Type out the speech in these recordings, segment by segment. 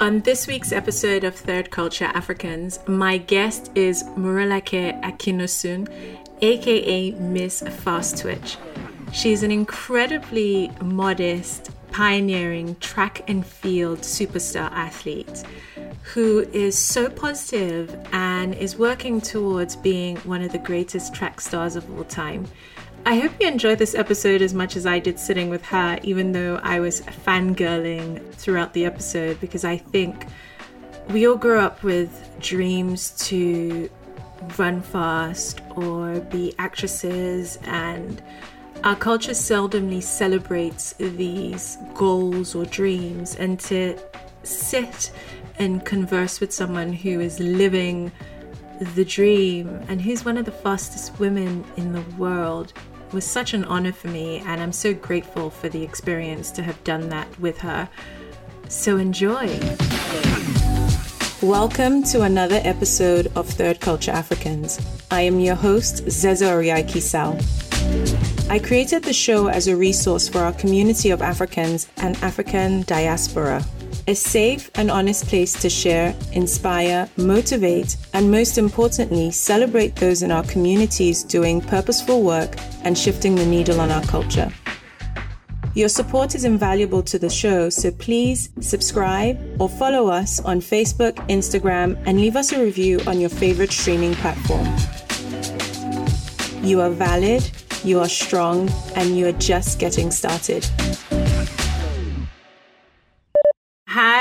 On this week's episode of Third Culture Africans, my guest is Morolake Akinosun, aka Miss Fast Twitch. She's an incredibly modest, pioneering track and field superstar athlete who is so positive and is working towards being one of the greatest track stars of all time. I hope you enjoyed this episode as much as I did sitting with her, even though I was fangirling throughout the episode, because I think we all grow up with dreams to run fast or be actresses, and our culture seldomly celebrates these goals or dreams. And to sit and converse with someone who is living the dream and who's one of the fastest women in the world was such an honor for me, and I'm so grateful for the experience to have done that with her. So enjoy. Welcome to another episode of Third Culture Africans. I am your host, Zeza Oriaiki Sal. I created the show as a resource for our community of Africans and African diaspora a safe and honest place to share, inspire, motivate, and most importantly, celebrate those in our communities doing purposeful work and shifting the needle on our culture. Your support is invaluable to the show, so please subscribe or follow us on Facebook, Instagram, and leave us a review on your favorite streaming platform. You are valid, you are strong, and you are just getting started.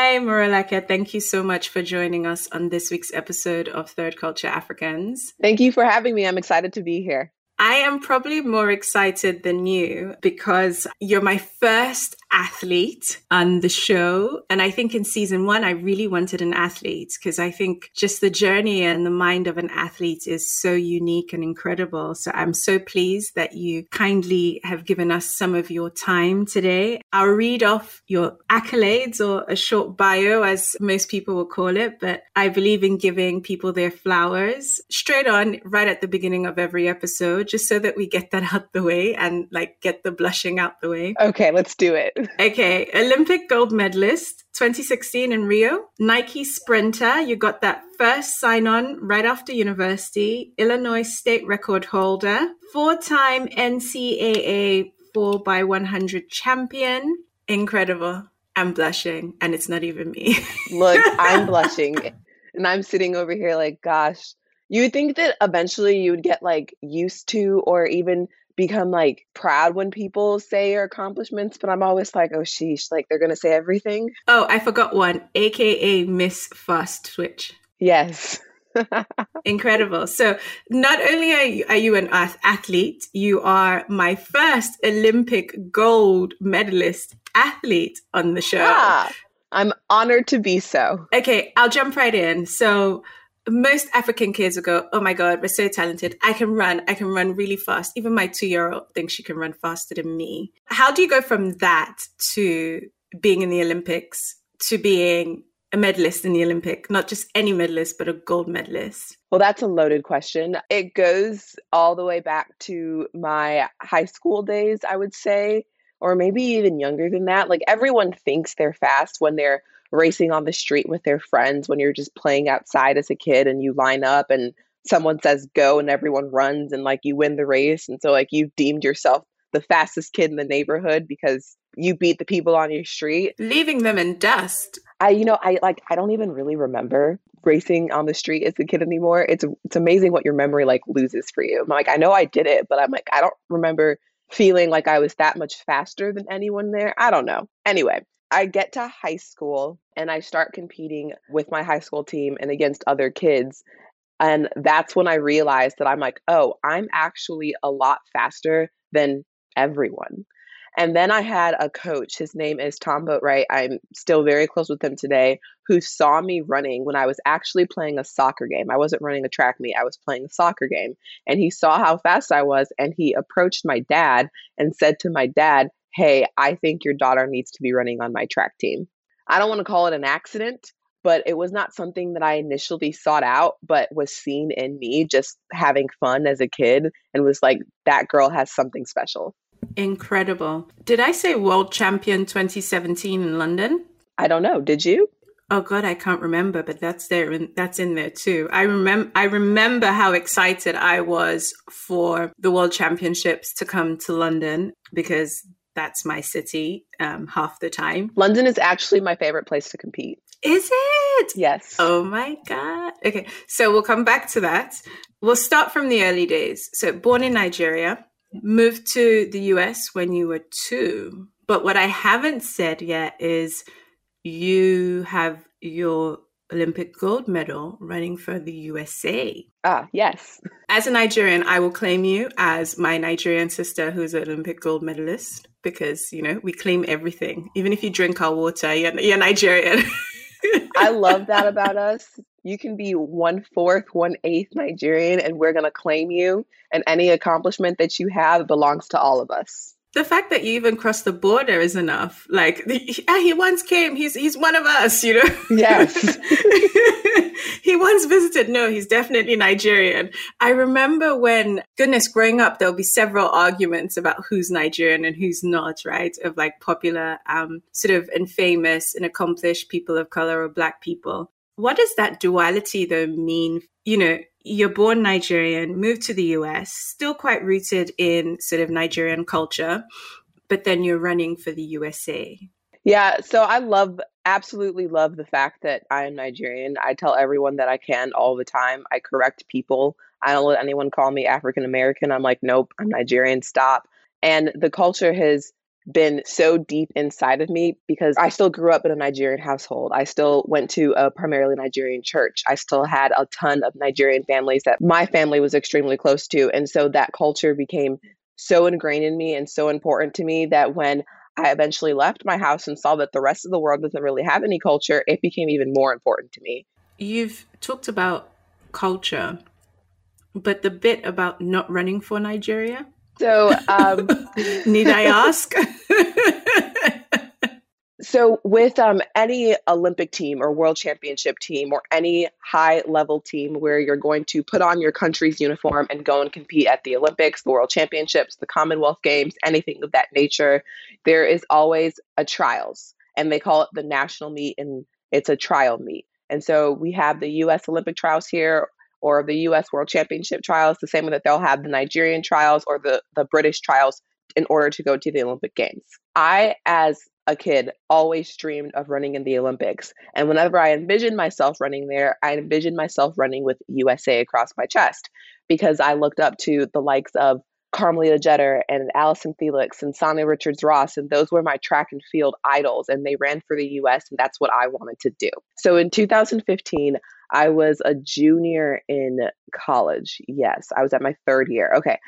Hi, Morolake. Thank you so much for joining us on this week's episode of Third Culture Africans. Thank you for having me. I'm excited to be here. I am probably more excited than you because you're my first athlete on the show. And I think in season one, I really wanted an athlete because I think just the journey and the mind of an athlete is so unique and incredible. So I'm so pleased that you kindly have given us some of your time today. I'll read off your accolades or a short bio, as most people will call it, but I believe in giving people their flowers straight on right at the beginning of every episode, just so that we get that out the way and like get the blushing out the way. Okay, let's do it. Okay, Olympic gold medalist 2016 in Rio, Nike sprinter. You got that first sign on right after university, Illinois state record holder, four time NCAA 4 by 100 champion. Incredible. I'm blushing, and it's not even me. Look, I'm blushing, and I'm sitting over here like, gosh, you would think that eventually you would get like used to or even become like proud when people say your accomplishments, but I'm always like, oh sheesh, like they're gonna say everything. Oh, I forgot one, aka Miss Fast Twitch. Yes. Incredible. So, not only are you, are you an athlete, you are my first Olympic gold medalist athlete on the show. Ah, I'm honored to be so. Okay, I'll jump right in. So, most African kids will go, Oh my God, we're so talented. I can run. I can run really fast. Even my two year old thinks she can run faster than me. How do you go from that to being in the Olympics to being a medalist in the Olympic, not just any medalist, but a gold medalist? Well, that's a loaded question. It goes all the way back to my high school days, I would say, or maybe even younger than that. Like everyone thinks they're fast when they're racing on the street with their friends when you're just playing outside as a kid and you line up and someone says go and everyone runs and like you win the race. And so like you've deemed yourself the fastest kid in the neighborhood because you beat the people on your street. Leaving them in dust. I you know i like i don't even really remember racing on the street as a kid anymore. It's it's amazing what your memory like loses for you. I'm like i know i did it but i'm like i don't remember feeling like i was that much faster than anyone there. I don't know. Anyway I get to high school and I start competing with my high school team and against other kids. And that's when I realized that I'm like, oh, I'm actually a lot faster than everyone. And then I had a coach, his name is Tom Boatwright. I'm still very close with him today, who saw me running when I was actually playing a soccer game. I wasn't running a track meet, I was playing a soccer game. And he saw how fast I was and he approached my dad and said to my dad, hey, I think your daughter needs to be running on my track team. I don't want to call it an accident, but it was not something that I initially sought out, but was seen in me just having fun as a kid and was like, that girl has something special. Incredible. Did I say world champion 2017 in London? I don't know. Did you? Oh God, I can't remember, but that's there and that's in there too. I remember I remember how excited I was for the World Championships to come to London because that's my city um, half the time. London is actually my favorite place to compete. Is it? Yes. Oh my God. Okay. So we'll come back to that. We'll start from the early days. So, born in Nigeria, moved to the US when you were two. But what I haven't said yet is you have your Olympic gold medal running for the USA. Ah, yes. As a Nigerian, I will claim you as my Nigerian sister who's an Olympic gold medalist because, you know, we claim everything. Even if you drink our water, you're, you're Nigerian. I love that about us. You can be one fourth, one eighth Nigerian, and we're going to claim you. And any accomplishment that you have belongs to all of us the fact that you even crossed the border is enough. Like ah, he once came, he's he's one of us, you know. Yes. he once visited. No, he's definitely Nigerian. I remember when goodness, growing up, there'll be several arguments about who's Nigerian and who's not, right? Of like popular, um, sort of and famous and accomplished people of color or black people. What does that duality though mean? You know, you're born Nigerian, moved to the US, still quite rooted in sort of Nigerian culture, but then you're running for the USA. Yeah, so I love, absolutely love the fact that I am Nigerian. I tell everyone that I can all the time. I correct people. I don't let anyone call me African American. I'm like, nope, I'm Nigerian, stop. And the culture has been so deep inside of me because I still grew up in a Nigerian household. I still went to a primarily Nigerian church. I still had a ton of Nigerian families that my family was extremely close to. And so that culture became so ingrained in me and so important to me that when I eventually left my house and saw that the rest of the world doesn't really have any culture, it became even more important to me. You've talked about culture, but the bit about not running for Nigeria, so, um, need I ask? so, with um, any Olympic team or World Championship team or any high level team where you're going to put on your country's uniform and go and compete at the Olympics, the World Championships, the Commonwealth Games, anything of that nature, there is always a trials, and they call it the national meet, and it's a trial meet. And so we have the US Olympic trials here or the US World Championship trials, the same way that they'll have the Nigerian trials or the, the British trials in order to go to the Olympic Games. I, as a kid, always dreamed of running in the Olympics. And whenever I envisioned myself running there, I envisioned myself running with USA across my chest because I looked up to the likes of Carmelita Jeter and Allyson Felix and Sanya Richards Ross, and those were my track and field idols, and they ran for the US, and that's what I wanted to do. So in 2015, I was a junior in college. Yes, I was at my third year. Okay.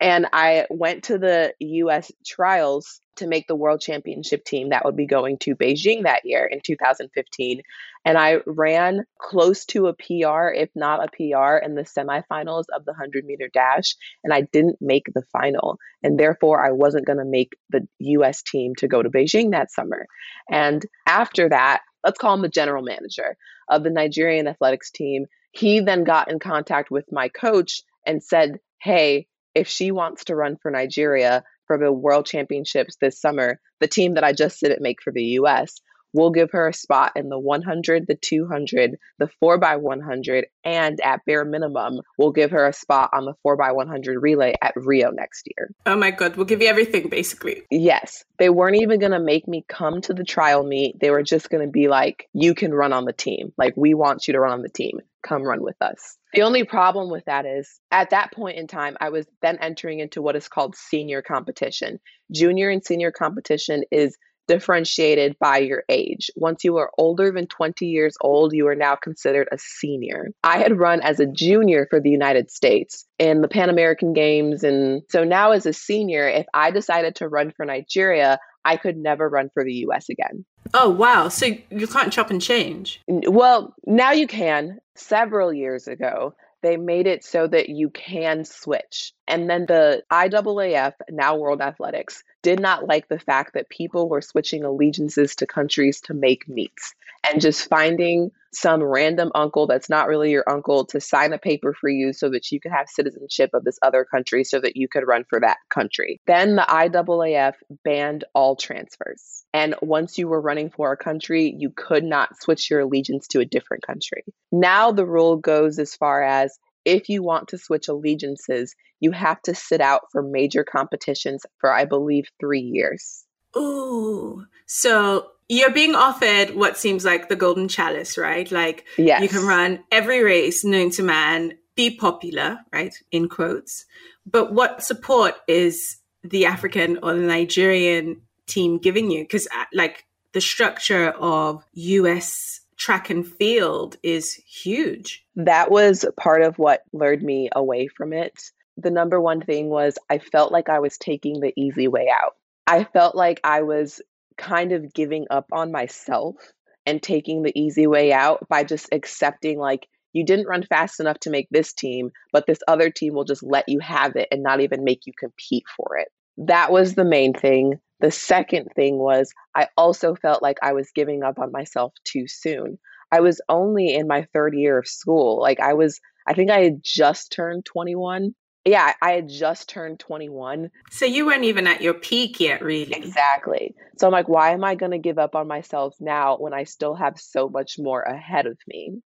And I went to the US trials to make the world championship team that would be going to Beijing that year in 2015. And I ran close to a PR, if not a PR, in the semifinals of the 100 meter dash. And I didn't make the final. And therefore, I wasn't going to make the US team to go to Beijing that summer. And after that, let's call him the general manager of the Nigerian athletics team. He then got in contact with my coach and said, Hey, if she wants to run for Nigeria for the world championships this summer, the team that I just didn't make for the US, We'll give her a spot in the 100, the 200, the 4x100, and at bare minimum, we'll give her a spot on the 4x100 relay at Rio next year. Oh my God, we'll give you everything basically. Yes. They weren't even going to make me come to the trial meet. They were just going to be like, you can run on the team. Like, we want you to run on the team. Come run with us. The only problem with that is at that point in time, I was then entering into what is called senior competition. Junior and senior competition is differentiated by your age. Once you are older than 20 years old, you are now considered a senior. I had run as a junior for the United States in the Pan American Games. And so now, as a senior, if I decided to run for Nigeria, I could never run for the US again. Oh, wow. So you can't chop and change? Well, now you can. Several years ago, they made it so that you can switch. And then the IAAF, now World Athletics, did not like the fact that people were switching allegiances to countries to make meets and just finding some random uncle that's not really your uncle to sign a paper for you so that you could have citizenship of this other country so that you could run for that country. Then the IAAF banned all transfers. And once you were running for a country, you could not switch your allegiance to a different country. Now the rule goes as far as if you want to switch allegiances, you have to sit out for major competitions for, I believe, three years. Ooh. So you're being offered what seems like the golden chalice, right? Like yes. you can run every race known to man, be popular, right? In quotes. But what support is the African or the Nigerian team giving you? Because, uh, like, the structure of US track and field is huge. That was part of what lured me away from it. The number one thing was I felt like I was taking the easy way out. I felt like I was kind of giving up on myself and taking the easy way out by just accepting, like, you didn't run fast enough to make this team, but this other team will just let you have it and not even make you compete for it. That was the main thing. The second thing was I also felt like I was giving up on myself too soon. I was only in my third year of school. Like I was, I think I had just turned 21. Yeah, I had just turned 21. So you weren't even at your peak yet, really. Exactly. So I'm like, why am I going to give up on myself now when I still have so much more ahead of me?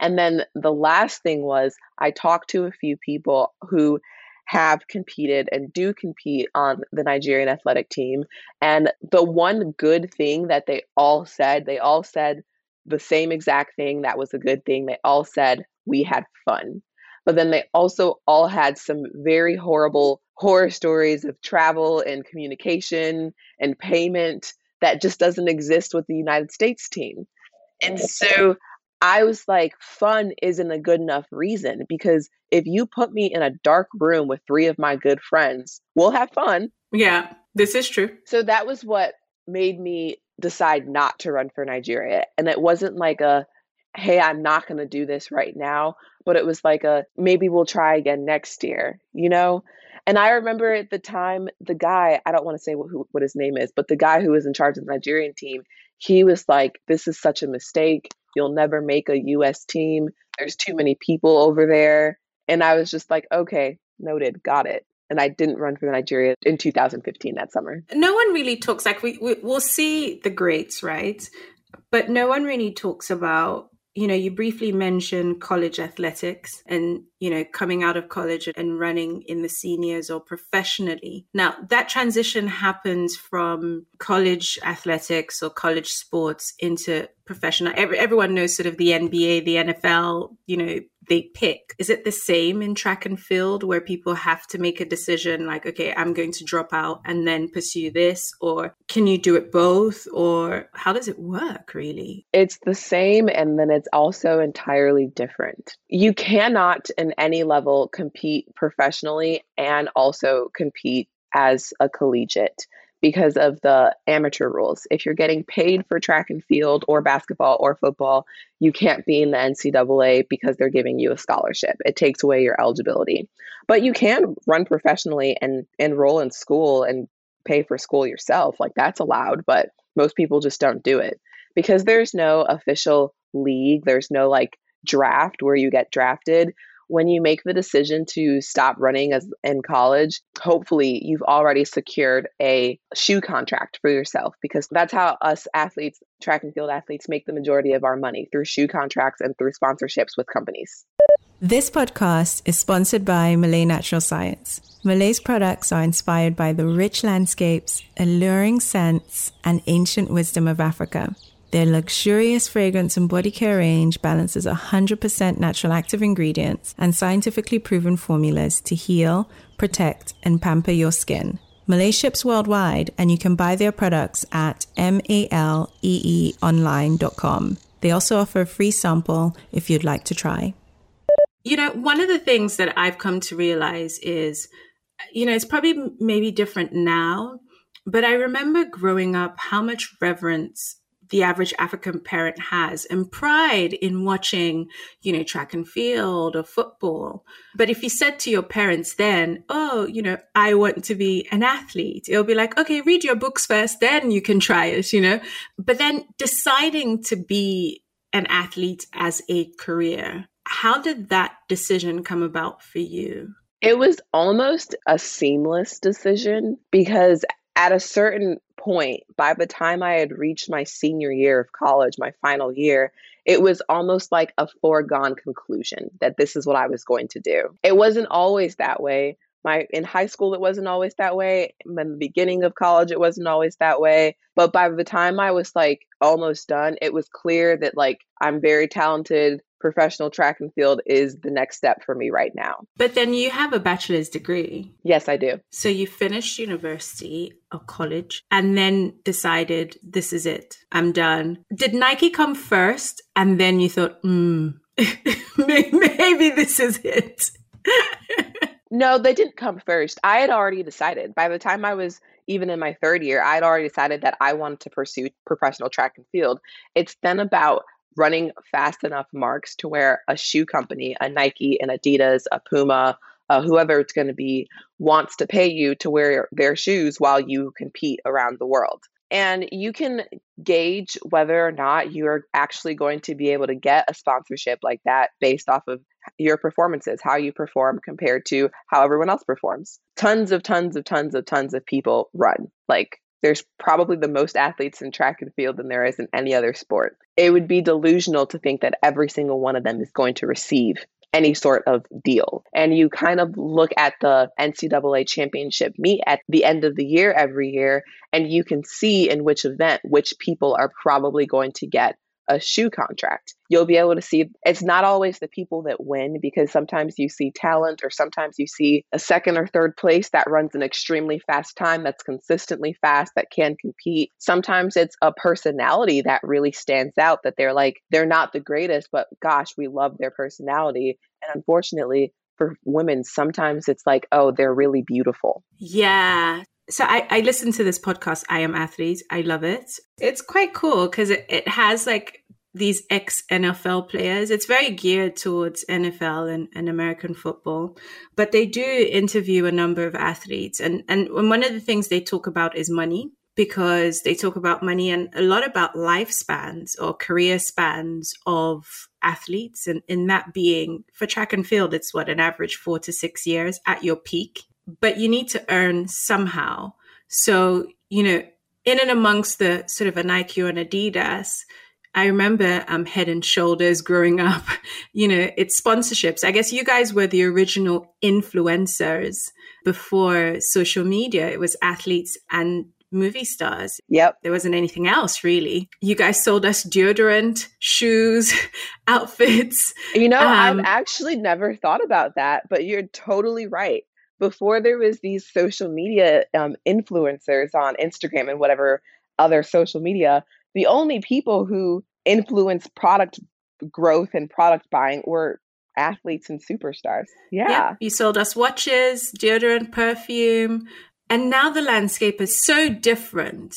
And then the last thing was I talked to a few people who have competed and do compete on the Nigerian athletic team. And the one good thing that they all said, they all said the same exact thing that was a good thing. They all said, we had fun. But then they also all had some very horrible horror stories of travel and communication and payment that just doesn't exist with the United States team. And so I was like, fun isn't a good enough reason because if you put me in a dark room with three of my good friends, we'll have fun. Yeah, this is true. So that was what made me decide not to run for Nigeria. And it wasn't like a, hey, I'm not going to do this right now, but it was like a, maybe we'll try again next year, you know? And I remember at the time, the guy, I don't want to say what, who, what his name is, but the guy who was in charge of the Nigerian team, he was like, this is such a mistake. You'll never make a US team. There's too many people over there. And I was just like, okay, noted, got it. And I didn't run for Nigeria in 2015 that summer. No one really talks like we, we we'll see the greats, right? But no one really talks about you know, you briefly mentioned college athletics and, you know, coming out of college and running in the seniors or professionally. Now, that transition happens from college athletics or college sports into professional. Every, everyone knows sort of the NBA, the NFL, you know, they pick. Is it the same in track and field where people have to make a decision like, okay, I'm going to drop out and then pursue this? Or can you do it both? Or how does it work really? It's the same and then it's also entirely different. You cannot, in any level, compete professionally and also compete as a collegiate because of the amateur rules. If you're getting paid for track and field or basketball or football, you can't be in the NCAA because they're giving you a scholarship. It takes away your eligibility. But you can run professionally and enroll in school and pay for school yourself. Like that's allowed, but most people just don't do it because there's no official league, there's no like draft where you get drafted when you make the decision to stop running as in college, hopefully you've already secured a shoe contract for yourself because that's how us athletes, track and field athletes, make the majority of our money through shoe contracts and through sponsorships with companies. This podcast is sponsored by Malée Natural Science. Malée's products are inspired by the rich landscapes, alluring scents, and ancient wisdom of Africa. Their luxurious fragrance and body care range balances 100% natural active ingredients and scientifically proven formulas to heal, protect, and pamper your skin. Malée ships worldwide, and you can buy their products at maleeonline.com. They also offer a free sample if you'd like to try. You know, one of the things that I've come to realize is, you know, it's probably maybe different now, but I remember growing up how much reverence the average African parent has and pride in watching, you know, track and field or football. But if you said to your parents then, oh, you know, I want to be an athlete, it'll be like, okay, read your books first, then you can try it, you know? But then deciding to be an athlete as a career, how did that decision come about for you? It was almost a seamless decision because at a certain point, by the time I had reached my senior year of college, my final year, it was almost like a foregone conclusion that this is what I was going to do. It wasn't always that way. My in high school it wasn't always that way. In the beginning of college it wasn't always that way. But by the time I was like almost done, it was clear that like I'm very talented professional track and field is the next step for me right now. But then you have a bachelor's degree. Yes, I do. So you finished university or college and then decided this is it. I'm done. Did Nike come first and then you thought, hmm, maybe this is it? no, they didn't come first. I had already decided. By the time I was even in my third year, I had already decided that I wanted to pursue professional track and field. It's then about running fast enough marks to where a shoe company, a Nike, an Adidas, a Puma, uh, whoever it's going to be, wants to pay you to wear their shoes while you compete around the world. And you can gauge whether or not you're actually going to be able to get a sponsorship like that based off of your performances, how you perform compared to how everyone else performs. Tons of tons of tons of tons of people run. Like there's probably the most athletes in track and field than there is in any other sport. It would be delusional to think that every single one of them is going to receive any sort of deal. And you kind of look at the NCAA championship meet at the end of the year every year, and you can see in which event which people are probably going to get a shoe contract. You'll be able to see it's not always the people that win because sometimes you see talent or sometimes you see a second or third place that runs an extremely fast time that's consistently fast that can compete. Sometimes it's a personality that really stands out that they're like they're not the greatest but gosh, we love their personality. And unfortunately, for women, sometimes it's like, oh, they're really beautiful. Yeah so I, I listen to this podcast, I Am Athlete. I love it. It's quite cool because it, it has like these ex NFL players. It's very geared towards NFL and, and American football, but they do interview a number of athletes. And, and one of the things they talk about is money because they talk about money and a lot about lifespans or career spans of athletes. And in that being for track and field, it's what an average four to six years at your peak but you need to earn somehow. So, you know, in and amongst the sort of a Nike or an Adidas, I remember um, Head and Shoulders growing up, you know, it's sponsorships. I guess you guys were the original influencers before social media. It was athletes and movie stars. Yep. There wasn't anything else really. You guys sold us deodorant, shoes, outfits. You know, um, I've actually never thought about that, but you're totally right before there was these social media um, influencers on Instagram and whatever other social media, the only people who influenced product growth and product buying were athletes and superstars. Yeah. yeah. You sold us watches, deodorant, perfume. And now the landscape is so different.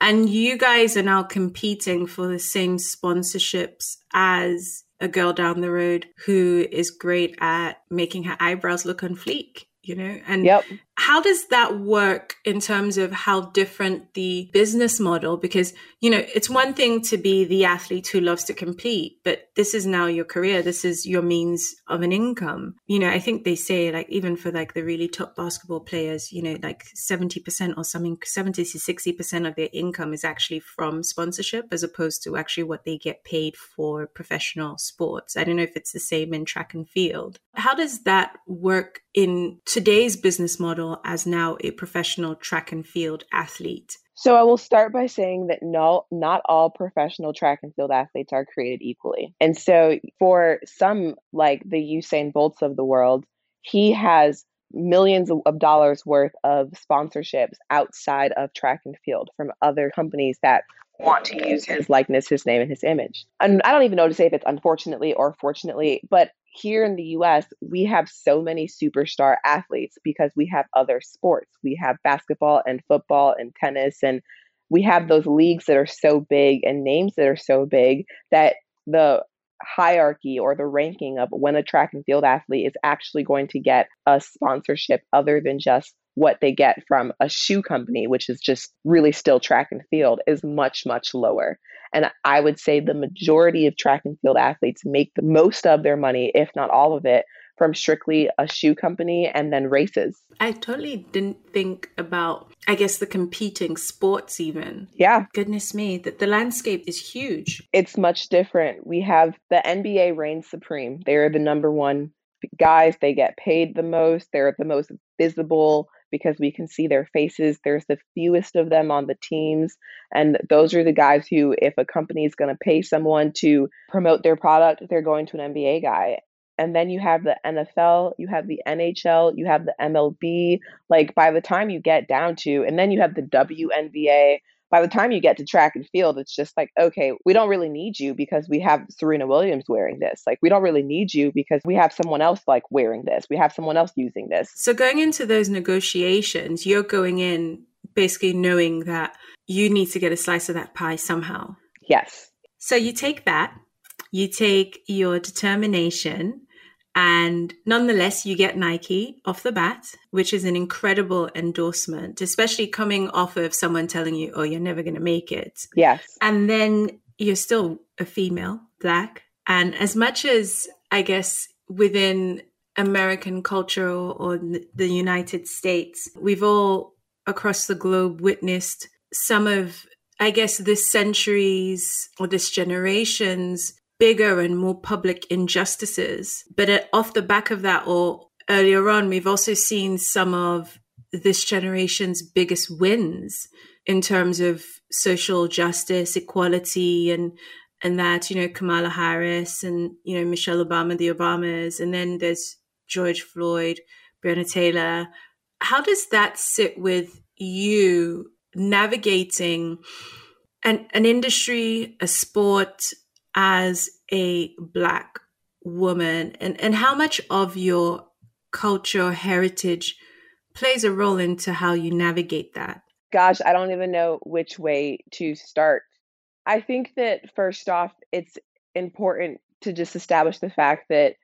And you guys are now competing for the same sponsorships as a girl down the road who is great at making her eyebrows look on fleek you know and yep. How does that work in terms of how different the business model because you know it's one thing to be the athlete who loves to compete but this is now your career. This is your means of an income. You know i think they say like even for like the really top basketball players you know like 70% or something 70 to 60% of their income is actually from sponsorship as opposed to actually what they get paid for professional sports. I don't know if it's the same in track and field. How does that work in today's business model as now a professional track and field athlete? So I will start by saying that no, not all professional track and field athletes are created equally. And so for some, like the Usain Bolts of the world, he has millions of dollars worth of sponsorships outside of track and field from other companies that want to use his likeness, his name, and his image. And I don't even know to say if it's unfortunately or fortunately, but here in the US, we have so many superstar athletes because we have other sports. We have basketball and football and tennis and we have those leagues that are so big and names that are so big that the hierarchy or the ranking of when a track and field athlete is actually going to get a sponsorship other than just what they get from a shoe company, which is just really still track and field, is much, much lower. And I would say the majority of track and field athletes make the most of their money, if not all of it, from strictly a shoe company and then races. I totally didn't think about, I guess, the competing sports even. Yeah. Goodness me, that the landscape is huge. It's much different. We have the NBA reigns supreme. They're the number one guys. They get paid the most. They're the most visible because we can see their faces. There's the fewest of them on the teams. And those are the guys who, if a company is going to pay someone to promote their product, they're going to an NBA guy. And then you have the NFL, you have the NHL, you have the MLB. Like by the time you get down to, and then you have the WNBA by the time you get to track and field, it's just like, okay, we don't really need you because we have Serena Williams wearing this. Like, we don't really need you because we have someone else like wearing this. We have someone else using this. So, going into those negotiations, you're going in basically knowing that you need to get a slice of that pie somehow. Yes. So, you take that, you take your determination, and nonetheless, you get Nike off the bat, which is an incredible endorsement, especially coming off of someone telling you, oh, you're never going to make it. Yes. And then you're still a female, black. And as much as I guess within American culture or the United States, we've all across the globe witnessed some of, I guess, this century's or this generation's bigger and more public injustices. But off the back of that, or earlier on, we've also seen some of this generation's biggest wins in terms of social justice, equality, and and that you know Kamala Harris and you know Michelle Obama, the Obamas, and then there's George Floyd, Breonna Taylor. How does that sit with you navigating an an industry, a sport, as a black woman and, and how much of your culture heritage plays a role into how you navigate that? Gosh i don't even know which way to start. I think that first off it's important to just establish the fact that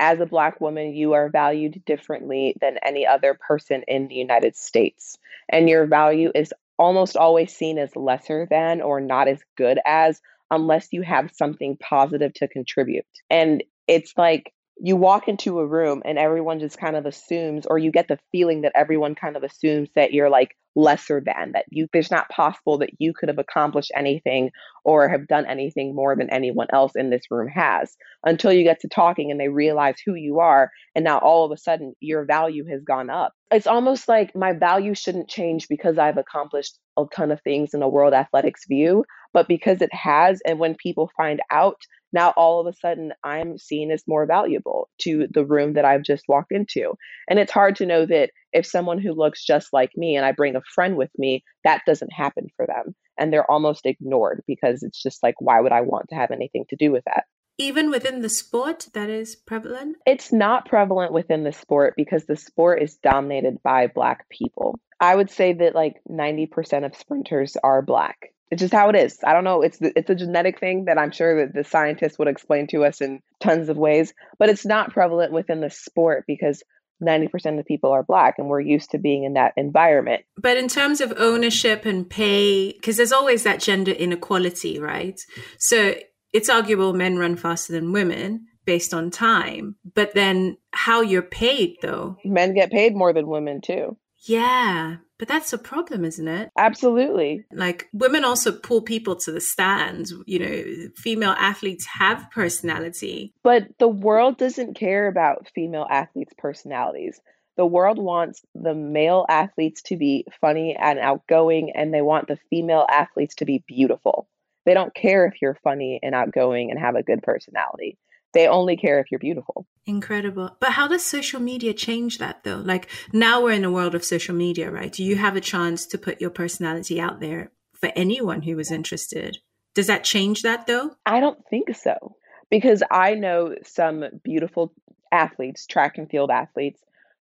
as a black woman you are valued differently than any other person in the united states and your value is almost always seen as lesser than or not as good as unless you have something positive to contribute. And it's like you walk into a room and everyone just kind of assumes, or you get the feeling that everyone kind of assumes that you're like lesser than, that you there's not possible that you could have accomplished anything or have done anything more than anyone else in this room has until you get to talking and they realize who you are. And now all of a sudden your value has gone up. It's almost like my value shouldn't change because I've accomplished a ton of things in a world athletics view but because it has and when people find out now all of a sudden i'm seen as more valuable to the room that i've just walked into. And it's hard to know that if someone who looks just like me and i bring a friend with me that doesn't happen for them. And they're almost ignored because it's just like why would i want to have anything to do with that? Even within the sport that is prevalent? It's not prevalent within the sport because the sport is dominated by black people. I would say that like 90% of sprinters are black it's just how it is. I don't know. It's it's a genetic thing that I'm sure that the scientists would explain to us in tons of ways, but it's not prevalent within the sport because 90% of people are black and we're used to being in that environment. But in terms of ownership and pay, because there's always that gender inequality, right? So it's arguable men run faster than women based on time, but then how you're paid though. Men get paid more than women too. Yeah, but that's a problem, isn't it? Absolutely. Like women also pull people to the stands. You know, female athletes have personality. But the world doesn't care about female athletes' personalities. The world wants the male athletes to be funny and outgoing, and they want the female athletes to be beautiful. They don't care if you're funny and outgoing and have a good personality. They only care if you're beautiful. Incredible. But how does social media change that though? Like now we're in a world of social media, right? Do you have a chance to put your personality out there for anyone who is interested? Does that change that though? I don't think so. Because I know some beautiful athletes, track and field athletes,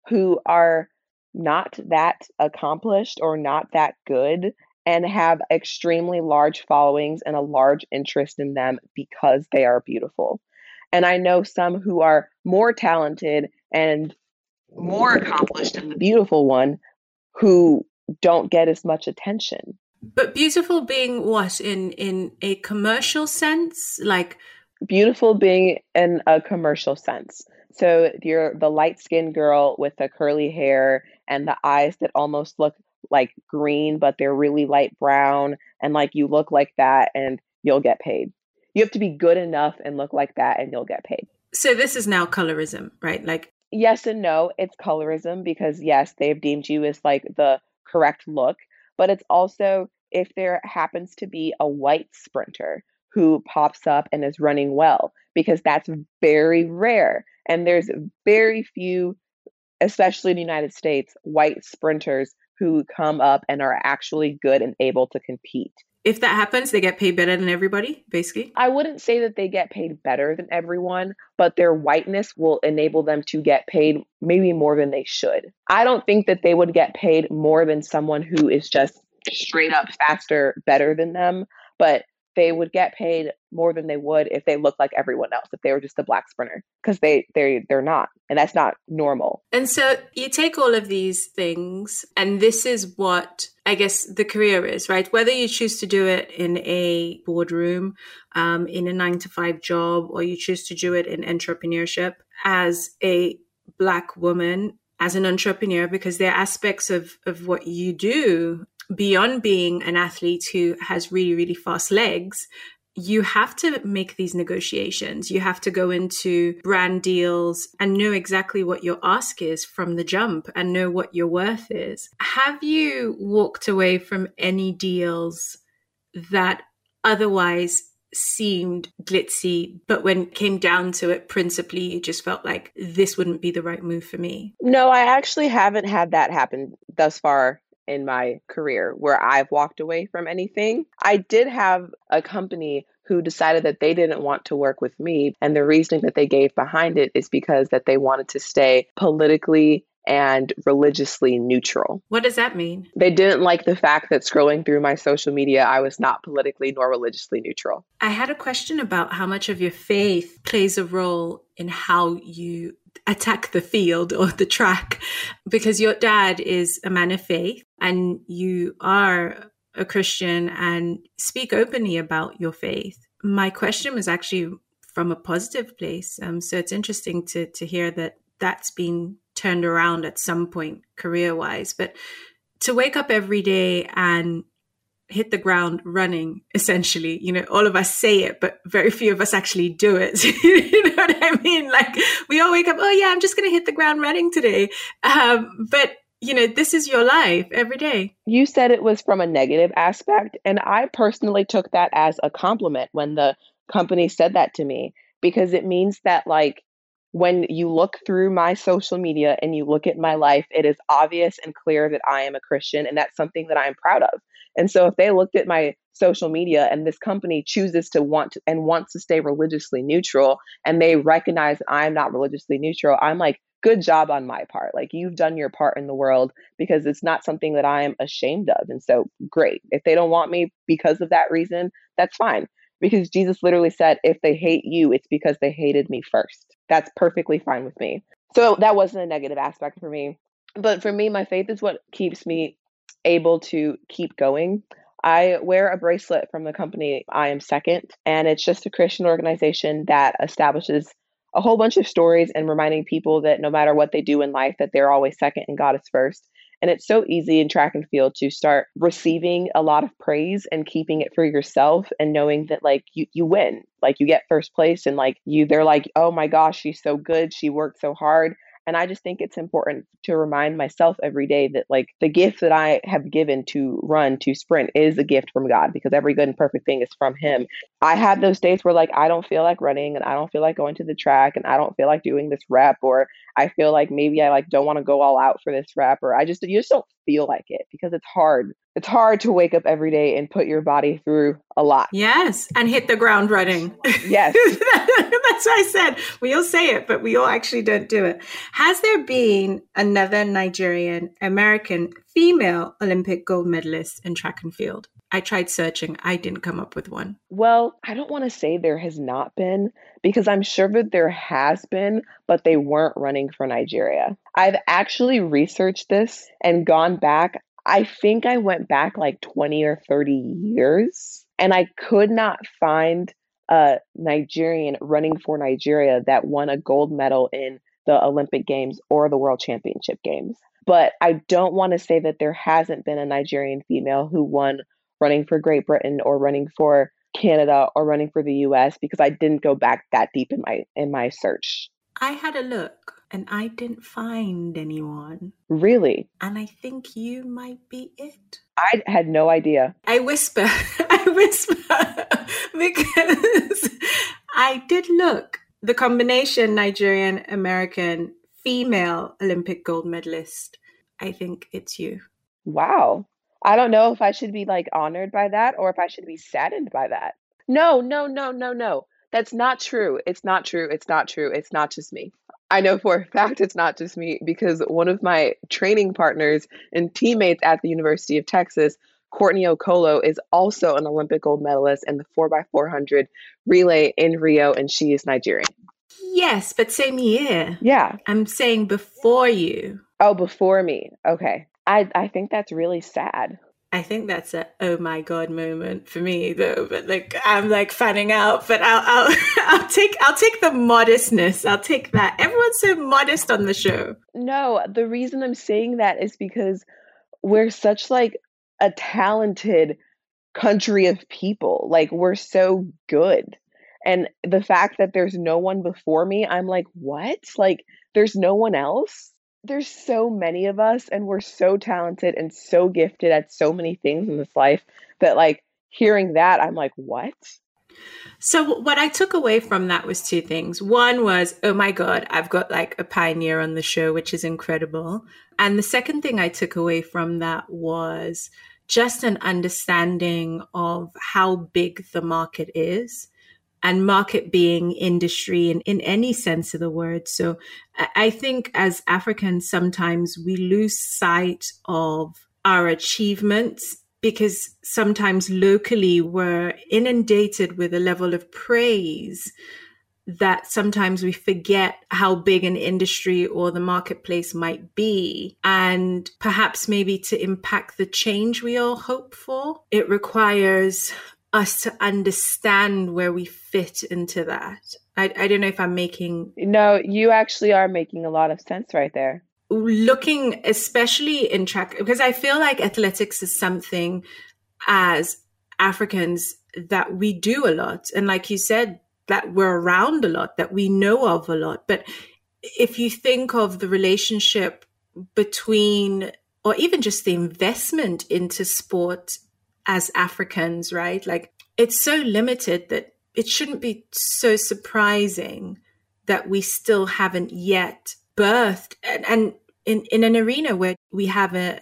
who are not that accomplished or not that good and have extremely large followings and a large interest in them because they are beautiful. And I know some who are more talented and more accomplished than the beautiful one who don't get as much attention. But beautiful being what in in a commercial sense, like beautiful being in a commercial sense. So you're the light skinned girl with the curly hair and the eyes that almost look like green, but they're really light brown. And like you look like that and you'll get paid. You have to be good enough and look like that and you'll get paid. So this is now colorism, right? Like, yes and no. It's colorism because, yes, they've deemed you as like the correct look, but it's also if there happens to be a white sprinter who pops up and is running well, because that's very rare. And there's very few, especially in the United States, white sprinters who come up and are actually good and able to compete. If that happens, they get paid better than everybody, basically? I wouldn't say that they get paid better than everyone, but their whiteness will enable them to get paid maybe more than they should. I don't think that they would get paid more than someone who is just straight up faster, better than them, but they would get paid more than they would if they looked like everyone else if they were just a black sprinter because they they they're not and that's not normal. And so you take all of these things and this is what i guess the career is right? Whether you choose to do it in a boardroom um, in a nine to five job or you choose to do it in entrepreneurship as a black woman as an entrepreneur because there are aspects of of what you do beyond being an athlete who has really, really fast legs, you have to make these negotiations. You have to go into brand deals and know exactly what your ask is from the jump and know what your worth is. Have you walked away from any deals that otherwise seemed glitzy, but when it came down to it, principally, you just felt like this wouldn't be the right move for me? No, I actually haven't had that happen thus far in my career where I've walked away from anything. I did have a company who decided that they didn't want to work with me and the reasoning that they gave behind it is because that they wanted to stay politically and religiously neutral. What does that mean? They didn't like the fact that scrolling through my social media, I was not politically nor religiously neutral. I had a question about how much of your faith plays a role in how you attack the field or the track because your dad is a man of faith and you are a Christian and speak openly about your faith. My question was actually from a positive place. Um, so it's interesting to to hear that that's been turned around at some point career wise. But to wake up every day and hit the ground running essentially. You know all of us say it but very few of us actually do it. You know what i mean? Like we all wake up oh yeah i'm just going to hit the ground running today. Um, but you know this is your life every day. You said it was from a negative aspect and i personally took that as a compliment when the company said that to me because it means that like when you look through my social media and you look at my life, it is obvious and clear that I am a Christian, and that's something that I'm proud of. And so, if they looked at my social media and this company chooses to want to, and wants to stay religiously neutral, and they recognize I'm not religiously neutral, I'm like, good job on my part. Like you've done your part in the world because it's not something that I am ashamed of. And so, great. If they don't want me because of that reason, that's fine because Jesus literally said, if they hate you, it's because they hated me first. That's perfectly fine with me. So that wasn't a negative aspect for me. But for me, my faith is what keeps me able to keep going. I wear a bracelet from the company I Am Second, and it's just a Christian organization that establishes a whole bunch of stories and reminding people that no matter what they do in life, that they're always second and God is first. And it's so easy in track and field to start receiving a lot of praise and keeping it for yourself and knowing that like you, you win, like you get first place and like you, they're like, oh my gosh, she's so good. She worked so hard. And I just think it's important to remind myself every day that, like, the gift that I have given to run, to sprint, is a gift from God because every good and perfect thing is from Him. I have those days where, like, I don't feel like running and I don't feel like going to the track and I don't feel like doing this rep, or I feel like maybe I, like, don't want to go all out for this rep, or I just, you just don't feel like it because it's hard. It's hard to wake up every day and put your body through a lot. Yes, and hit the ground running. Yes. That's what I said. We all say it, but we all actually don't do it. Has there been another Nigerian American female Olympic gold medalist in track and field? I tried searching. I didn't come up with one. Well, I don't want to say there has not been because I'm sure that there has been, but they weren't running for Nigeria. I've actually researched this and gone back. I think I went back like 20 or 30 years and I could not find a Nigerian running for Nigeria that won a gold medal in the Olympic Games or the World Championship Games. But I don't want to say that there hasn't been a Nigerian female who won running for Great Britain or running for Canada or running for the US because I didn't go back that deep in my in my search. I had a look and I didn't find anyone. Really? And I think you might be it. I had no idea. I whisper, I whisper because I did look. The combination Nigerian American female Olympic gold medalist. I think it's you. Wow. I don't know if I should be like honored by that or if I should be saddened by that. No, no, no, no, no. That's not true. It's not true. It's not true. It's not just me. I know for a fact it's not just me because one of my training partners and teammates at the University of Texas, Courtney Okolo, is also an Olympic gold medalist in the 4x400 relay in Rio, and she is Nigerian. Yes, but same year. Yeah. I'm saying before you. Oh, before me. Okay. I I think that's really sad. I think that's a oh my god moment for me though. But like I'm like fanning out, but I'll I'll I'll take I'll take the modestness. I'll take that. Everyone's so modest on the show. No, the reason I'm saying that is because we're such like a talented country of people. Like we're so good. And the fact that there's no one before me, I'm like, what? Like there's no one else? There's so many of us and we're so talented and so gifted at so many things in this life that like hearing that I'm like, what? So what I took away from that was two things. One was, oh my God, I've got like a pioneer on the show, which is incredible. And the second thing I took away from that was just an understanding of how big the market is and market being industry in, in any sense of the word. So I think as Africans, sometimes we lose sight of our achievements because sometimes locally we're inundated with a level of praise that sometimes we forget how big an industry or the marketplace might be. And perhaps maybe to impact the change we all hope for, it requires us to understand where we fit into that. I, I don't know if I'm making. No, you actually are making a lot of sense right there. Looking, especially in track, because I feel like athletics is something as Africans that we do a lot. And like you said, that we're around a lot, that we know of a lot. But if you think of the relationship between, or even just the investment into sport as Africans, right? Like it's so limited that it shouldn't be so surprising that we still haven't yet birthed and, and in, in an arena where we have a,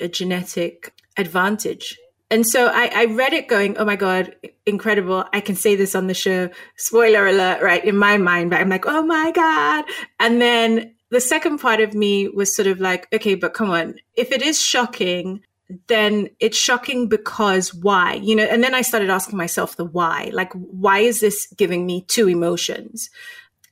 a, a genetic advantage. And so I, I, read it going, oh my God, incredible. I can say this on the show. Spoiler alert, right? In my mind? I'm like, oh my God. And then the second part of me was sort of like, okay, but come on. If it is shocking, then it's shocking because why? You know, and then I started asking myself the why. Like, why is this giving me two emotions?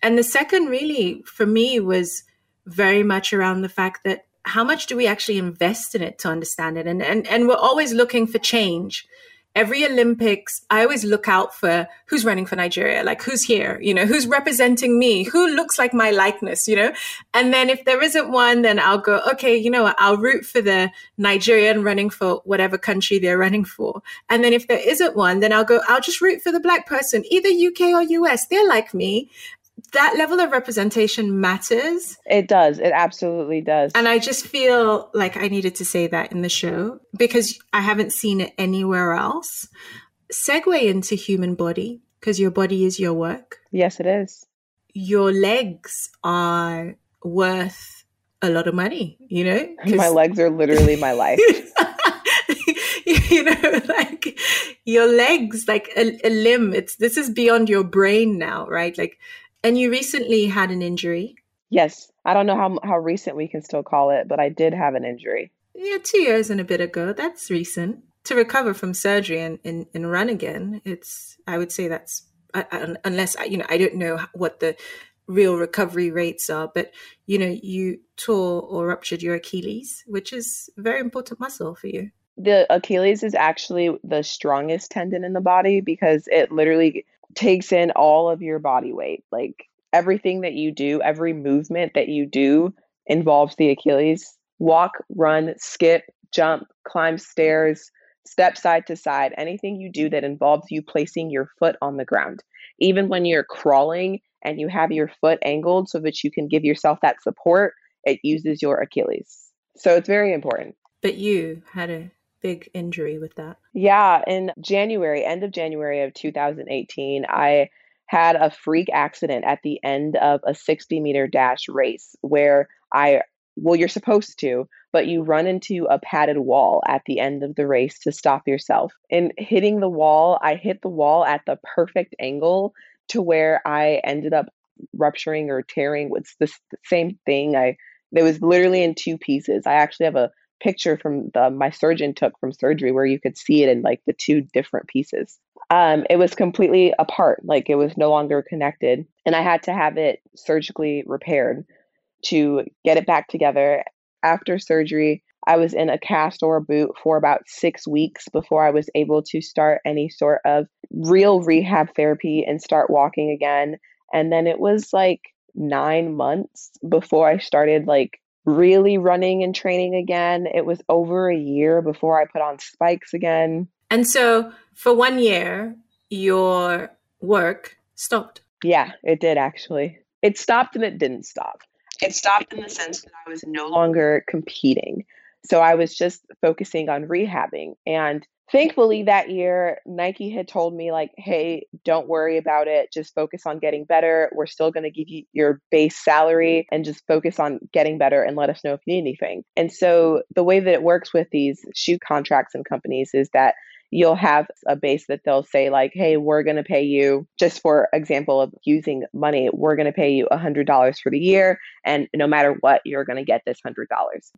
And the second, really, for me, was very much around the fact that how much do we actually invest in it to understand it? And and and we're always looking for change every Olympics, I always look out for who's running for Nigeria, like who's here, you know, who's representing me, who looks like my likeness, you know? And then if there isn't one, then I'll go, okay, you know what, I'll root for the Nigerian running for whatever country they're running for. And then if there isn't one, then I'll go, I'll just root for the black person, either UK or US. They're like me that level of representation matters. It does. It absolutely does. And I just feel like I needed to say that in the show because I haven't seen it anywhere else. Segue into human body because your body is your work. Yes, it is. Your legs are worth a lot of money, you know? My legs are literally my life. you know, like your legs, like a, a limb. It's this is beyond your brain now, right? Like, and you recently had an injury. Yes, I don't know how how recent we can still call it, but I did have an injury. Yeah, two years and a bit ago. That's recent. To recover from surgery and, and, and run again, it's I would say that's unless you know I don't know what the real recovery rates are, but you know you tore or ruptured your Achilles, which is a very important muscle for you the Achilles is actually the strongest tendon in the body because it literally takes in all of your body weight. Like everything that you do, every movement that you do involves the Achilles. Walk, run, skip, jump, climb stairs, step side to side, anything you do that involves you placing your foot on the ground. Even when you're crawling and you have your foot angled so that you can give yourself that support, it uses your Achilles. So it's very important. But you had a big injury with that. Yeah, in January, end of January of 2018, I had a freak accident at the end of a 60 meter dash race where I, well, you're supposed to, but you run into a padded wall at the end of the race to stop yourself. And hitting the wall, I hit the wall at the perfect angle to where I ended up rupturing or tearing. It's the same thing. I, it was literally in two pieces. I actually have a picture from the my surgeon took from surgery where you could see it in like the two different pieces. Um, it was completely apart, like it was no longer connected, and I had to have it surgically repaired to get it back together. After surgery, I was in a cast or boot for about six weeks before I was able to start any sort of real rehab therapy and start walking again. And then it was like nine months before I started like really running and training again. It was over a year before I put on spikes again. And so for one year, your work stopped. Yeah, it did actually. It stopped and it didn't stop. It stopped in the sense that I was no longer competing. So I was just focusing on rehabbing. And thankfully that year nike had told me like hey don't worry about it. Just focus on getting better. We're still going to give you your base salary and just focus on getting better and let us know if you need anything. And so the way that it works with these shoe contracts and companies is that you'll have a base that they'll say like hey we're going to pay you just for example of using money we're going to pay you $100 for the year and no matter what you're going to get this $100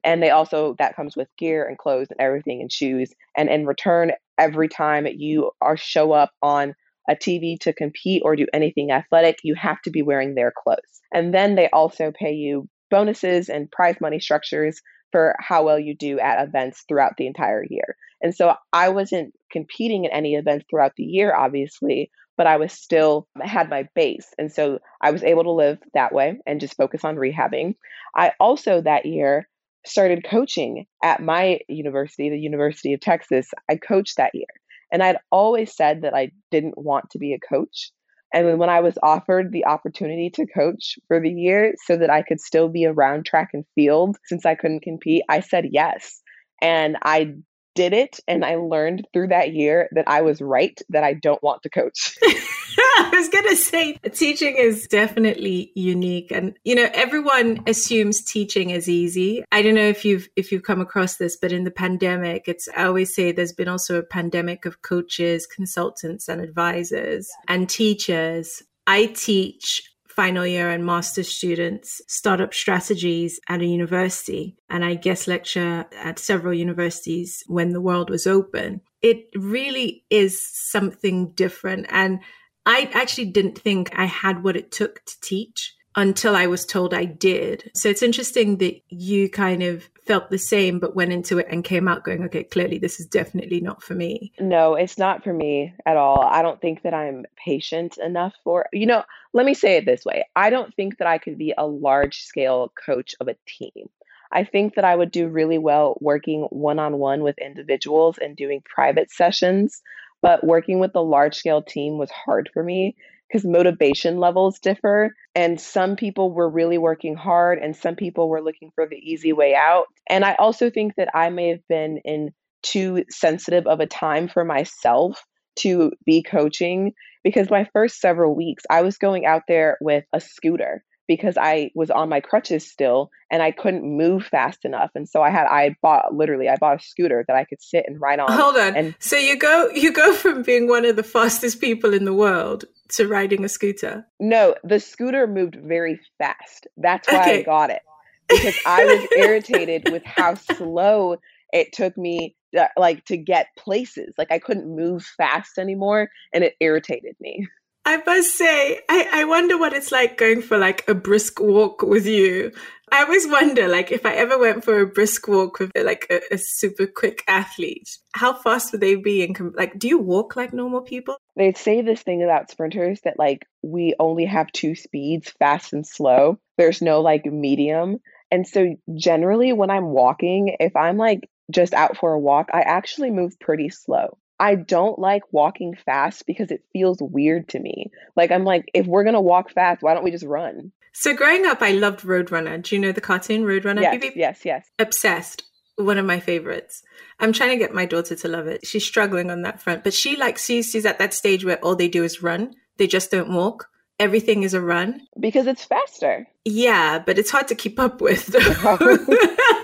and they also that comes with gear and clothes and everything and shoes and in return every time you are show up on a TV to compete or do anything athletic, you have to be wearing their clothes. And then they also pay you bonuses and prize money structures for how well you do at events throughout the entire year. And so I wasn't competing in any events throughout the year, obviously, but I was still had my base. And so I was able to live that way and just focus on rehabbing. I also that year started coaching at my university, the University of Texas. I coached that year. And I'd always said that I didn't want to be a coach. And when I was offered the opportunity to coach for the year so that I could still be around track and field since I couldn't compete, I said yes. And I did it and I learned through that year that I was right that I don't want to coach. I was going to say teaching is definitely unique and you know everyone assumes teaching is easy. I don't know if you've if you've come across this but in the pandemic it's I always say there's been also a pandemic of coaches, consultants and advisors and teachers. I teach final year and master's students startup strategies at a university. And I guest lecture at several universities when the world was open. It really is something different. And I actually didn't think I had what it took to teach until I was told I did. So it's interesting that you kind of felt the same, but went into it and came out going, okay, clearly this is definitely not for me. No, it's not for me at all. I don't think that I'm patient enough for, you know, let me say it this way I don't think that I could be a large scale coach of a team. I think that I would do really well working one on one with individuals and doing private sessions. But working with a large scale team was hard for me because motivation levels differ. And some people were really working hard, and some people were looking for the easy way out. And I also think that I may have been in too sensitive of a time for myself to be coaching because my first several weeks, I was going out there with a scooter because I was on my crutches still and I couldn't move fast enough. And so I had I bought literally I bought a scooter that I could sit and ride on. Hold on. And so you go you go from being one of the fastest people in the world to riding a scooter. no, the scooter moved very fast. That's why I got it. Because I was irritated with how slow it took me like to get places. Like I couldn't move fast anymore and it irritated me. I must say, I, I wonder what it's like going for like a brisk walk with you. I always wonder, like, if I ever went for a brisk walk with like a, a super quick athlete, how fast would they be? And com- like, do you walk like normal people? They say this thing about sprinters that like we only have two speeds, fast and slow. There's no like medium. And so generally when I'm walking, if I'm like just out for a walk, I actually move pretty slow. I don't like walking fast because it feels weird to me. Like I'm like if we're going to walk fast, why don't we just run? So growing up, I loved Roadrunner. Do you know the cartoon Roadrunner? Yes, yes, yes. obsessed. One of my favorites. I'm trying to get my daughter to love it. She's struggling on that front, but she like she's she's at that stage where all they do is run. They just don't walk. Everything is a run. Because it's faster. Yeah, but it's hard to keep up with.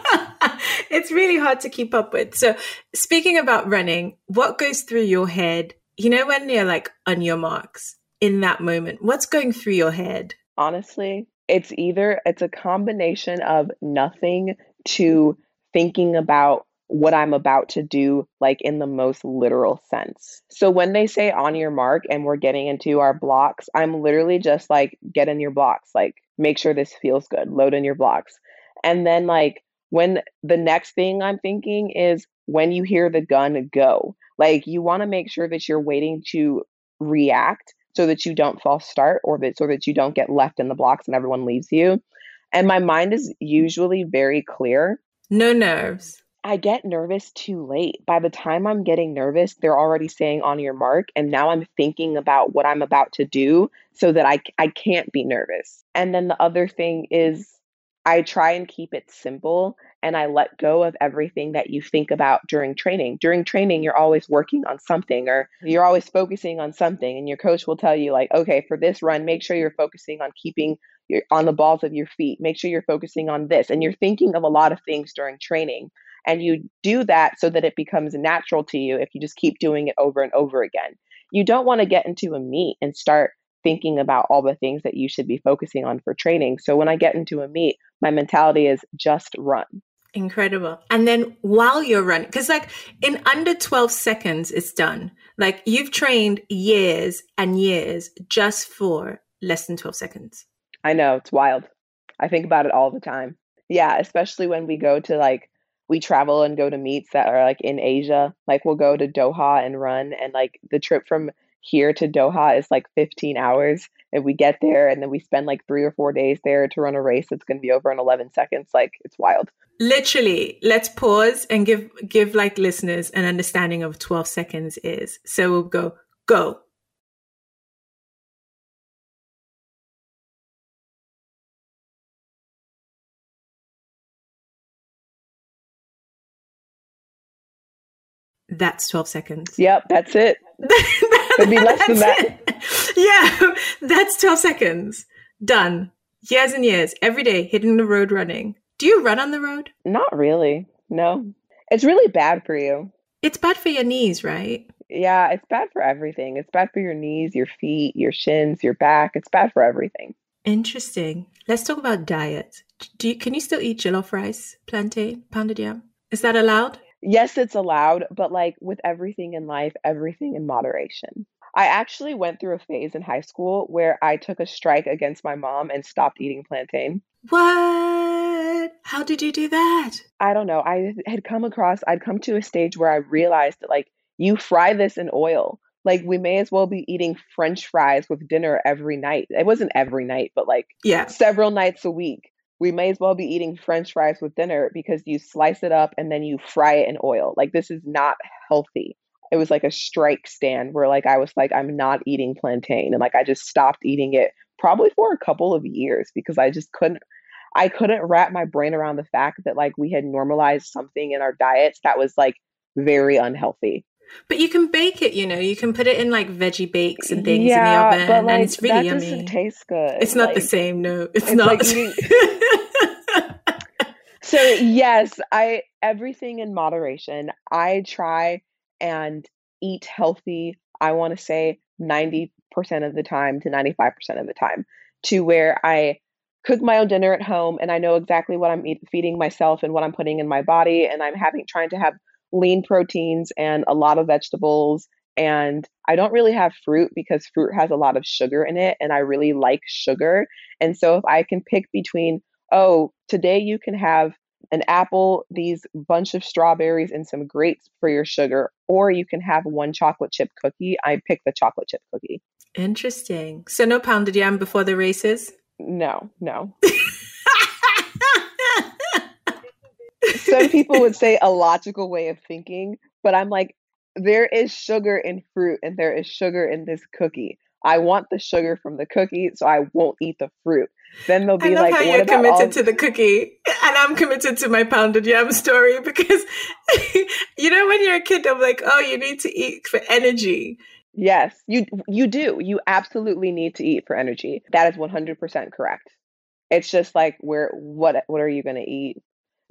it's really hard to keep up with. So, speaking about running, what goes through your head? You know, when you're like on your marks in that moment, what's going through your head? honestly it's either it's a combination of nothing to thinking about what i'm about to do like in the most literal sense so when they say on your mark and we're getting into our blocks i'm literally just like get in your blocks like make sure this feels good load in your blocks and then like when the next thing i'm thinking is when you hear the gun go like you want to make sure that you're waiting to react so that you don't false start or that so that you don't get left in the blocks and everyone leaves you. And my mind is usually very clear. No nerves. I get nervous too late. By the time I'm getting nervous, they're already saying on your mark and now I'm thinking about what I'm about to do so that I I can't be nervous. And then the other thing is I try and keep it simple and I let go of everything that you think about during training. During training, you're always working on something or you're always focusing on something and your coach will tell you like, "Okay, for this run, make sure you're focusing on keeping your on the balls of your feet. Make sure you're focusing on this." And you're thinking of a lot of things during training. And you do that so that it becomes natural to you if you just keep doing it over and over again. You don't want to get into a meet and start thinking about all the things that you should be focusing on for training. So when I get into a meet, my mentality is just run. Incredible. And then while you're running, because like in under 12 seconds, it's done. Like you've trained years and years just for less than 12 seconds. I know it's wild. I think about it all the time. Yeah, especially when we go to like we travel and go to meets that are like in Asia. Like we'll go to Doha and run and like the trip from here to Doha is like 15 hours and we get there and then we spend like 3 or 4 days there to run a race that's going to be over in 11 seconds. Like it's wild. Literally, let's pause and give give like listeners an understanding of 12 seconds is. So we'll go go. That's 12 seconds. Yep, that's it. Could be less than that. it. Yeah, that's 12 seconds. Done. Years and years, every day, hitting the road running. Do you run on the road? Not really. No. It's really bad for you. It's bad for your knees, right? Yeah, it's bad for everything. It's bad for your knees, your feet, your shins, your back. It's bad for everything. Interesting. Let's talk about diet. Do you, can you still eat jollof rice, plantain, pounded yam? Is that allowed? Yes, it's allowed, but like with everything in life, everything in moderation. I actually went through a phase in high school where I took a strike against my mom and stopped eating plantain. What? How did you do that? I don't know. I had come across, I'd come to a stage where I realized that like you fry this in oil. Like we may as well be eating french fries with dinner every night. It wasn't every night, but like Yeah. several nights a week. We may as well be eating french fries with dinner because you slice it up and then you fry it in oil. Like this is not healthy. It was like a strike stand where like I was like I'm not eating plantain and like I just stopped eating it probably for a couple of years because I just couldn't I couldn't wrap my brain around the fact that like we had normalized something in our diets that was like very unhealthy. But you can bake it, you know. You can put it in like veggie bakes and things yeah, in the oven, like, and it's really that yummy. Taste good. It's not like, the same. No, it's, it's not. Like eating... so yes, I everything in moderation. I try and eat healthy. I want to say ninety percent of the time to ninety five percent of the time, to where I cook my own dinner at home and I know exactly what I'm eat, feeding myself and what I'm putting in my body, and I'm having trying to have lean proteins and a lot of vegetables. And I don't really have fruit because fruit has a lot of sugar in it, and I really like sugar. And so if I can pick between, oh, today you can have an apple, these bunch of strawberries, and some grapes for your sugar, or you can have one chocolate chip cookie. I pick the chocolate chip cookie. Interesting. So no pounded yam before the races? No, no. some people would say a logical way of thinking, but I'm like, there is sugar in fruit and there is sugar in this cookie. I want the sugar from the cookie, so I won't eat the fruit. Then they'll be like, how you're committed all- to the cookie, and I'm committed to my pounded yam story because, you know, when you're a kid, I'm like, oh, you need to eat for energy. Yes, you you do. You absolutely need to eat for energy. That is 100% correct. It's just like where what what are you going to eat?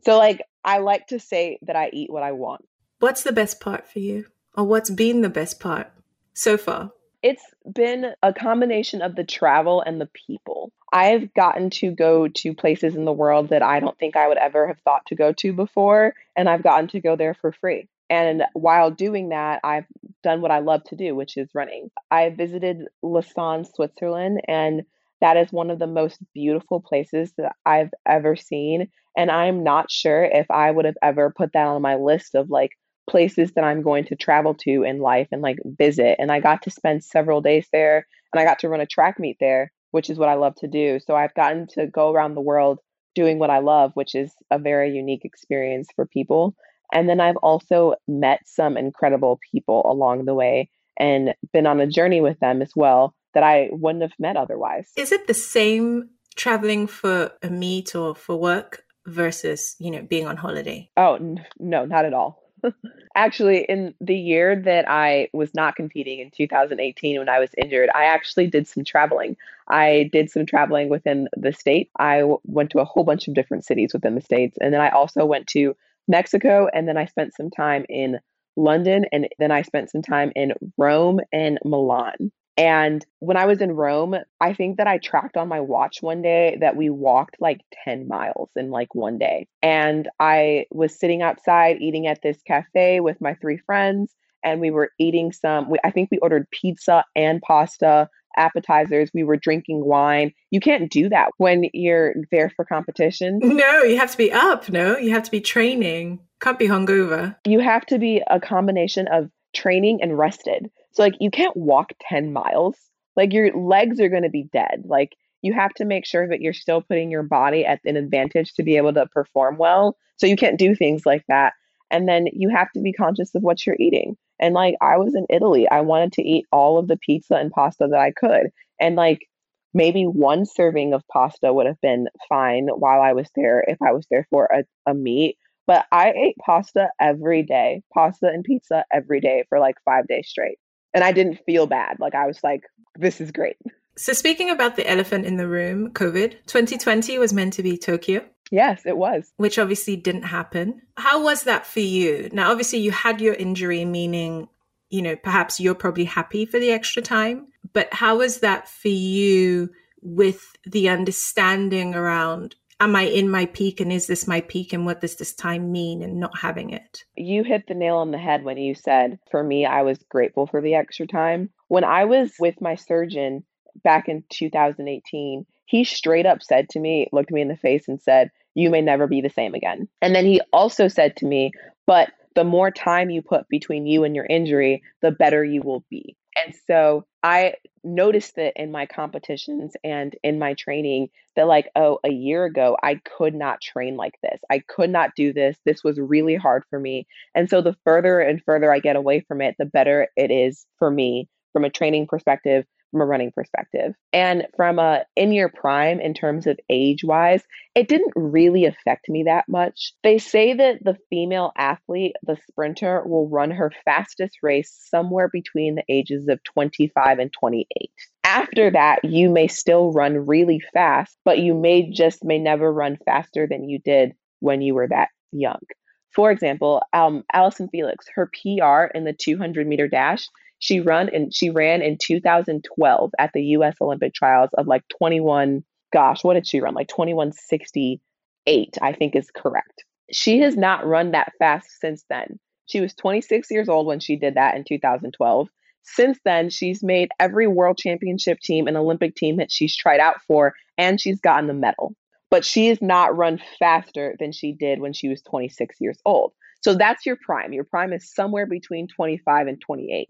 So like I like to say that I eat what I want. What's the best part for you? Or what's been the best part so far? It's been a combination of the travel and the people. I've gotten to go to places in the world that I don't think I would ever have thought to go to before, and I've gotten to go there for free. And while doing that, I've done what I love to do, which is running. I visited Lausanne, Switzerland, and that is one of the most beautiful places that I've ever seen. And I'm not sure if I would have ever put that on my list of like places that I'm going to travel to in life and like visit. And I got to spend several days there and I got to run a track meet there, which is what I love to do. So I've gotten to go around the world doing what I love, which is a very unique experience for people. And then I've also met some incredible people along the way and been on a journey with them as well that I wouldn't have met otherwise. Is it the same traveling for a meet or for work versus, you know, being on holiday? Oh, n- no, not at all. actually, in the year that I was not competing in 2018 when I was injured, I actually did some traveling. I did some traveling within the state. I w- went to a whole bunch of different cities within the states. And then I also went to Mexico. And then I spent some time in London. And then I spent some time in Rome and Milan. And when I was in Rome, I think that I tracked on my watch one day that we walked like 10 miles in like one day. And I was sitting outside eating at this cafe with my three friends, and we were eating some, I think we ordered pizza and pasta, appetizers. We were drinking wine. You can't do that when you're there for competition. No, you have to be up. No, you have to be training. Can't be hungover. You have to be a combination of training and rested. So like you can't walk 10 miles. Like your legs are going to be dead. Like you have to make sure that you're still putting your body at an advantage to be able to perform well. So you can't do things like that. And then you have to be conscious of what you're eating. And like I was in Italy, I wanted to eat all of the pizza and pasta that I could. And like maybe one serving of pasta would have been fine while I was there if I was there for a, a meet. But I ate pasta every day, pasta and pizza every day for like five days straight and I didn't feel bad. Like I was like, this is great. So speaking about the elephant in the room, COVID, 2020 was meant to be Tokyo. Yes, it was. Which obviously didn't happen. How was that for you? Now, obviously, you had your injury, meaning, you know, perhaps you're probably happy for the extra time. But how was that for you with the understanding around am I in my peak and is this my peak and what does this time mean and not having it? You hit the nail on the head when you said, for me, I was grateful for the extra time. When I was with my surgeon back in 2018, he straight up said to me, looked me in the face and said, You may never be the same again. And then he also said to me, But the more time you put between you and your injury, the better you will be. And so I noticed that in my competitions and in my training that, like, oh, a year ago, I could not train like this. I could not do this. This was really hard for me. And so the further and further I get away from it, the better it is for me from a training perspective, from a running perspective. And from a in your prime in terms of age wise, it didn't really affect me that much. They say that the female athlete, the sprinter, will run her fastest race somewhere between the ages of 25 and 28. After that, you may still run really fast, but you may just may never run faster than you did when you were that young. For example, um, Allyson Felix, her PR in the 200 meter dash she run and she ran in 2012 at the US Olympic trials of like 21 gosh, what did she run? Like 2168, I think is correct. She has not run that fast since then. She was 26 years old when she did that in 2012. Since then, she's made every world championship team and Olympic team that she's tried out for, and she's gotten the medal. But she has not run faster than she did when she was 26 years old. So that's your prime. Your prime is somewhere between 25 and 28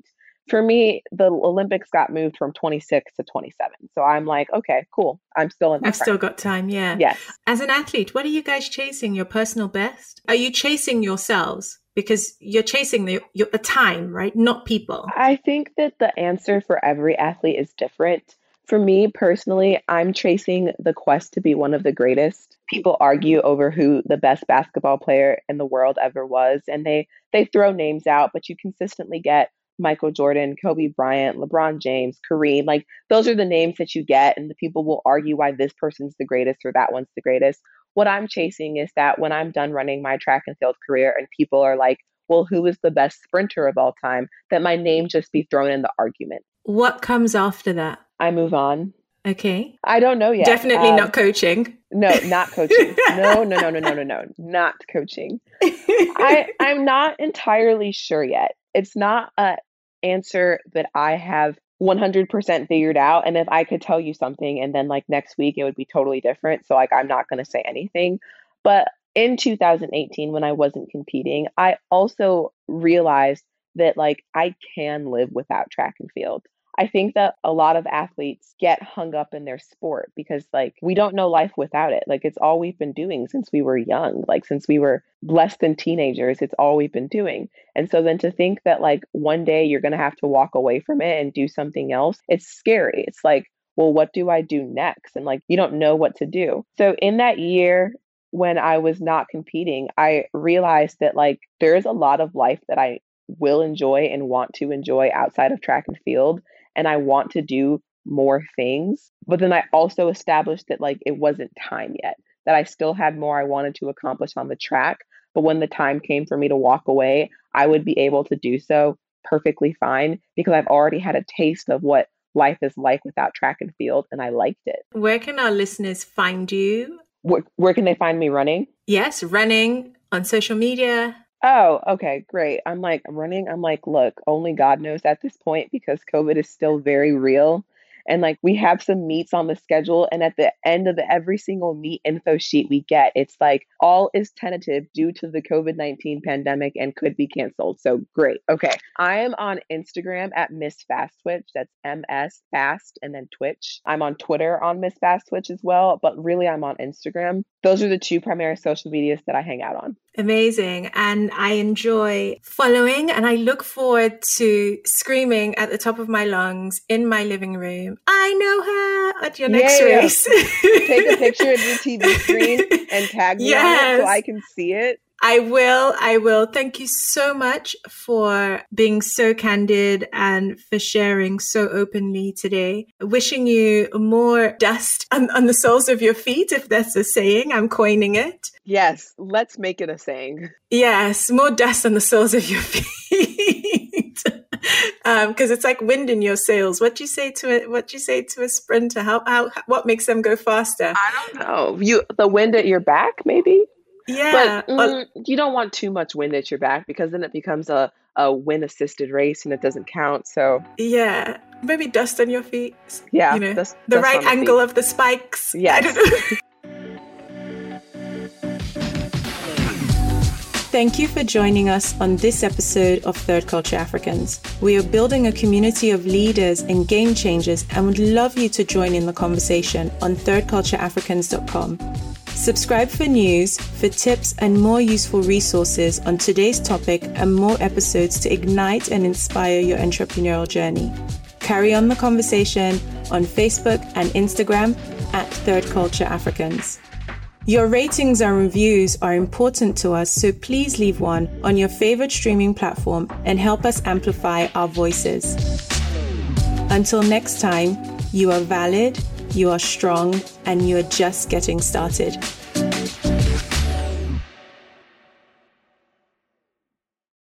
for me, the Olympics got moved from 26 to 27. So I'm like, okay, cool. I'm still in. I've still got time. Yeah. Yes. As an athlete, what are you guys chasing? Your personal best? Are you chasing yourselves? Because you're chasing the your, the time, right? Not people. I think that the answer for every athlete is different. For me personally, I'm chasing the quest to be one of the greatest. People argue over who the best basketball player in the world ever was, and they they throw names out, but you consistently get Michael Jordan, Kobe Bryant, LeBron James, Kareem. Like those are the names that you get, and the people will argue why this person's the greatest or that one's the greatest. What I'm chasing is that when I'm done running my track and field career and people are like, well, who is the best sprinter of all time, that my name just be thrown in the argument. What comes after that? I move on. Okay. I don't know yet. Definitely um, not coaching. No, not coaching. no, no, no, no, no, no, no, not coaching. I I'm not entirely sure yet. It's not a answer that I have 100% figured out. And if I could tell you something and then like next week it would be totally different. So, like, I'm not going to say anything. But in 2018, when I wasn't competing, I also realized that like I can live without track and field. I think that a lot of athletes get hung up in their sport because like we don't know life without it. Like it's all we've been doing since we were young, like since we were less than teenagers, it's all we've been doing. And so then to think that like one day you're going to have to walk away from it and do something else, it's scary. It's like, well, what do I do next? And like you don't know what to do. So in that year when I was not competing, I realized that like there is a lot of life that I will enjoy and want to enjoy outside of track and field and I want to do more things. But then I also established that like it wasn't time yet, that I still had more I wanted to accomplish on the track. But when the time came for me to walk away, I would be able to do so perfectly fine because I've already had a taste of what life is like without track and field and I liked it. Where can our listeners find you? Where, where can they find me running? Yes, running on social media. Oh, okay, great. I'm like, running. I'm like, look, only God knows at this point because COVID is still very real and like we have some meets on the schedule and at the end of every single meet info sheet we get it's like all is tentative due to the covid-19 pandemic and could be canceled so great okay i am on instagram at miss fast twitch that's ms fast and then twitch i'm on twitter on miss fast twitch as well but really i'm on instagram those are the two primary social medias that i hang out on Amazing. And I enjoy following and I look forward to screaming at the top of my lungs in my living room. I know her at your next yeah. race. Take a picture of your TV screen and tag me yes. so I can see it. I will. I will. Thank you so much for being so candid and for sharing so openly today. Wishing you more dust on, on, the soles of your feet, if that's a saying. I'm coining it. Yes, let's make it a saying. Yes, more dust on the soles of your feet. because um, it's like wind in your sails. What do you say to it? What do you say to a sprinter? How, how what makes them go faster? I don't know. You the wind at your back, maybe. Yeah. But mm, you don't want too much wind at your back because then it becomes a, a wind assisted race and it doesn't count. So Yeah. Maybe dust on your feet. Yeah. You know, dust, the dust right angle feet. of the spikes. Yeah. Thank you for joining us on this episode of Third Culture Africans. We are building a community of leaders and game changers and would love you to join in the conversation on thirdcultureafricans.com. Subscribe for news, for tips, and more useful resources on today's topic and more episodes to ignite and inspire your entrepreneurial journey. carry on the conversation on Facebook and Instagram at Third Culture Africans. Your ratings and reviews are important to us, so please leave one on your favorite streaming platform and help us amplify our voices. Until next time, you are valid, you are strong, and you are just getting started.